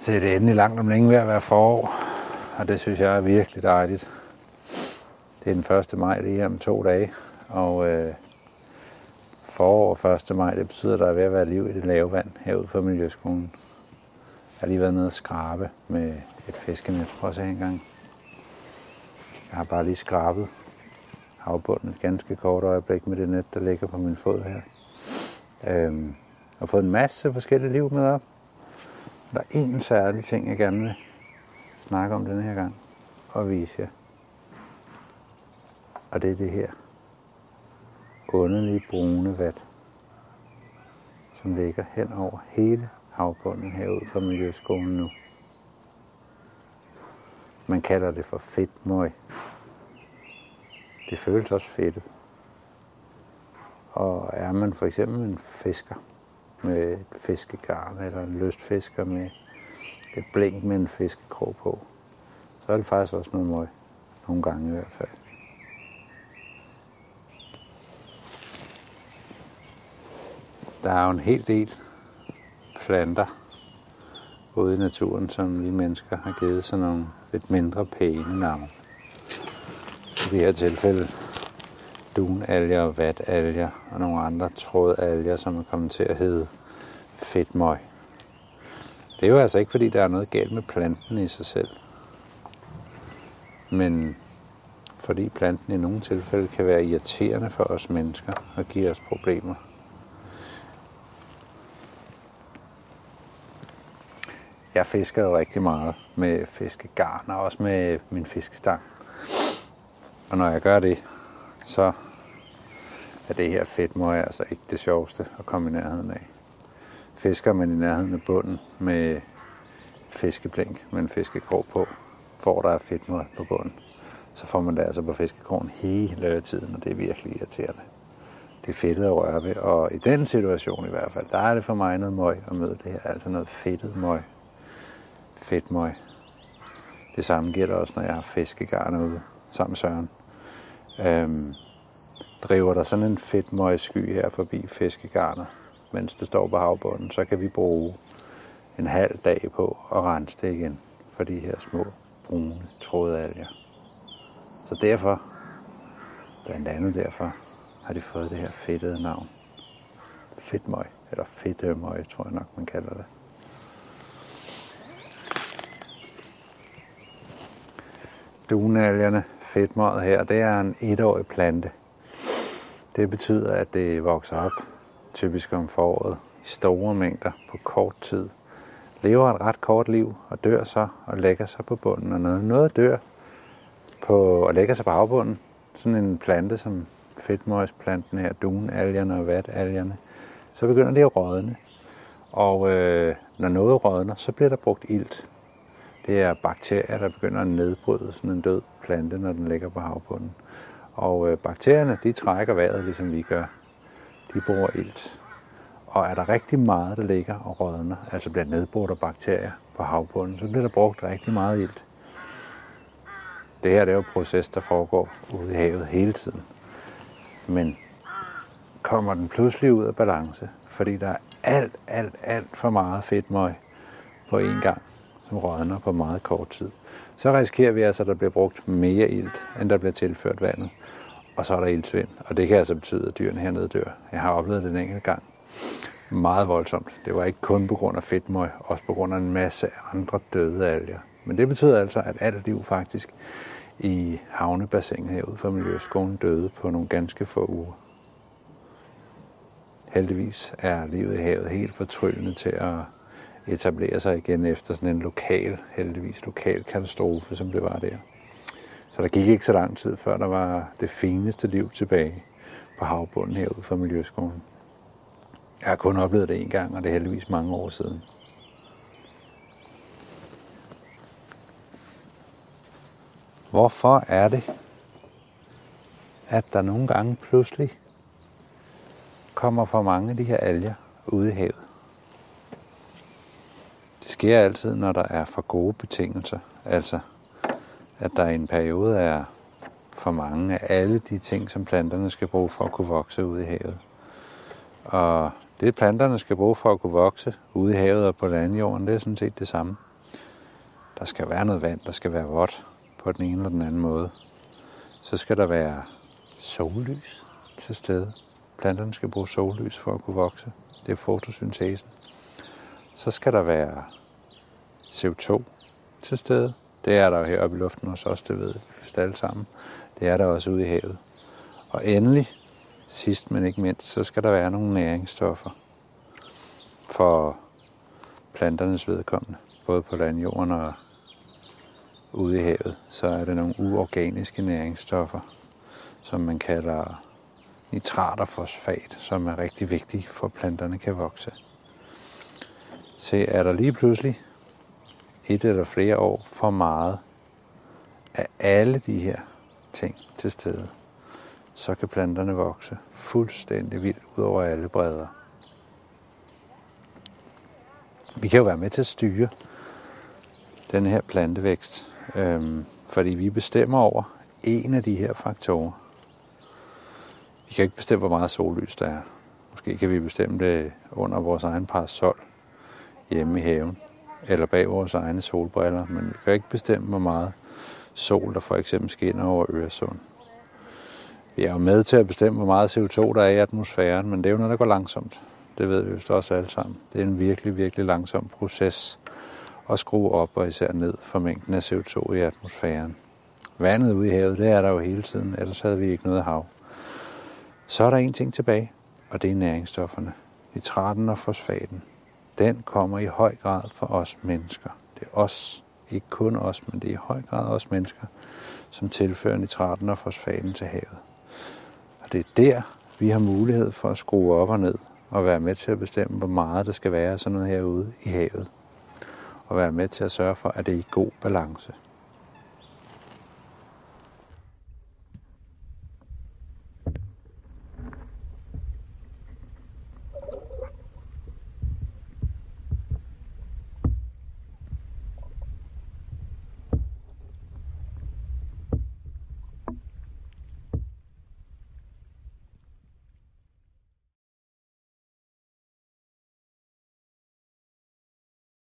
Så det er endelig langt om længe ved at være forår, og det synes jeg er virkelig dejligt. Det er den 1. maj lige om to dage, og øh, forår 1. maj, det betyder, at der er ved at være liv i det lave vand herude for Miljøskolen. Jeg har lige været nede og skrabe med et fiskenet. Prøv at se en gang. Jeg har bare lige skrabet havbunden et ganske kort øjeblik med det net, der ligger på min fod her. Øhm, og fået en masse forskellige liv med op. Der er en særlig ting, jeg gerne vil snakke om denne her gang og vise jer. Og det er det her underlige brune vat, som ligger hen over hele havbunden herude fra Miljøskolen nu. Man kalder det for fedtmøg. Det føles også fedt. Og er man for eksempel en fisker med et fiskegarn, eller en lystfisker med et blink med en fiskekrog på, så er det faktisk også noget møg. Nogle gange i hvert fald. Der er jo en hel del planter ude i naturen, som vi mennesker har givet sådan nogle lidt mindre pæne navne. I det her tilfælde dunalger og vatalger og nogle andre trådalger, som er kommet til at hedde fedtmøg. Det er jo altså ikke, fordi der er noget galt med planten i sig selv. Men fordi planten i nogle tilfælde kan være irriterende for os mennesker og give os problemer. Jeg fisker jo rigtig meget med fiskegarn og også med min fiskestang. Og når jeg gør det, så er det her fedtmøg altså ikke det sjoveste at komme i nærheden af. Fisker man i nærheden af bunden med fiskeblink med en fiskekrog på, hvor der er fedtmøg på bunden, så får man det altså på fiskekrogen hele tiden, og det er virkelig irriterende. Det er fedtet at røre ved, og i den situation i hvert fald, der er det for mig noget møg at møde det her, altså noget fedtet møg fedtmøg. Det samme gælder også, når jeg har fiskegarn ude sammen med Søren. Øhm, driver der sådan en fedtmøgsky her forbi fiskegarnet, mens det står på havbunden, så kan vi bruge en halv dag på at rense det igen for de her små brune trådalger. Så derfor, blandt andet derfor, har de fået det her fedtede navn. Fedtmøg, eller fedtemøg, tror jeg nok, man kalder det. dunalgerne, fedtmøget her, det er en etårig plante. Det betyder, at det vokser op typisk om foråret i store mængder på kort tid. Lever et ret kort liv og dør så og lægger sig på bunden. Og noget, noget dør på, og lægger sig på afbunden, sådan en plante som fedtmøgsplanten her, dunalgerne og vatalgerne, så begynder det at rådne. Og øh, når noget rådner, så bliver der brugt ilt det er bakterier, der begynder at nedbryde sådan en død plante, når den ligger på havbunden. Og øh, bakterierne, de trækker vejret, ligesom vi gør. De bruger ilt. Og er der rigtig meget, der ligger og rådner, altså bliver nedbrudt af bakterier på havbunden, så bliver der brugt rigtig meget ilt. Det her det er jo en proces, der foregår ude i havet hele tiden. Men kommer den pludselig ud af balance, fordi der er alt, alt, alt for meget fedtmøg på én gang, som rådner på meget kort tid. Så risikerer vi altså, at der bliver brugt mere ilt, end der bliver tilført vandet. Og så er der iltsvind, og det kan altså betyde, at dyrene hernede dør. Jeg har oplevet det en enkelt gang. Meget voldsomt. Det var ikke kun på grund af fedtmøg, også på grund af en masse andre døde alger. Men det betyder altså, at alt liv faktisk i havnebassinet herude for Miljøskolen døde på nogle ganske få uger. Heldigvis er livet i havet helt fortryllende til at etablere sig igen efter sådan en lokal, heldigvis lokal katastrofe, som det var der. Så der gik ikke så lang tid, før der var det fineste liv tilbage på havbunden herude for Miljøskolen. Jeg har kun oplevet det en gang, og det er heldigvis mange år siden. Hvorfor er det, at der nogle gange pludselig kommer for mange af de her alger ude i havet? Sker altid, når der er for gode betingelser. Altså, at der i en periode er for mange af alle de ting, som planterne skal bruge for at kunne vokse ude i havet. Og Det planterne skal bruge for at kunne vokse ude i havet og på landjorden, det er sådan set det samme. Der skal være noget vand, der skal være vådt på den ene eller den anden måde. Så skal der være sollys til stede. Planterne skal bruge sollys for at kunne vokse. Det er fotosyntesen. Så skal der være CO2 til stede. Det er der jo heroppe i luften hos os, det ved vi alle sammen. Det er der også ude i havet. Og endelig, sidst men ikke mindst, så skal der være nogle næringsstoffer for planternes vedkommende, både på landjorden og ude i havet, så er det nogle uorganiske næringsstoffer, som man kalder nitrat og fosfat, som er rigtig vigtige for at planterne kan vokse. Se, er der lige pludselig et eller flere år for meget af alle de her ting til stede, så kan planterne vokse fuldstændig vildt ud over alle bredder. Vi kan jo være med til at styre den her plantevækst, øhm, fordi vi bestemmer over en af de her faktorer. Vi kan ikke bestemme, hvor meget sollys der er. Måske kan vi bestemme det under vores egen parasol hjemme i haven, eller bag vores egne solbriller, men vi kan ikke bestemme, hvor meget sol, der for eksempel skinner over Øresund. Vi er jo med til at bestemme, hvor meget CO2 der er i atmosfæren, men det er jo noget, der går langsomt. Det ved vi jo også alle sammen. Det er en virkelig, virkelig langsom proces at skrue op og især ned for mængden af CO2 i atmosfæren. Vandet ude i havet, det er der jo hele tiden, ellers havde vi ikke noget hav. Så er der en ting tilbage, og det er næringsstofferne. Nitraten og fosfaten. Den kommer i høj grad fra os mennesker. Det er os, ikke kun os, men det er i høj grad os mennesker, som tilfører nitraten og fosfaten til havet. Og det er der, vi har mulighed for at skrue op og ned og være med til at bestemme, hvor meget der skal være sådan noget herude i havet. Og være med til at sørge for, at det er i god balance.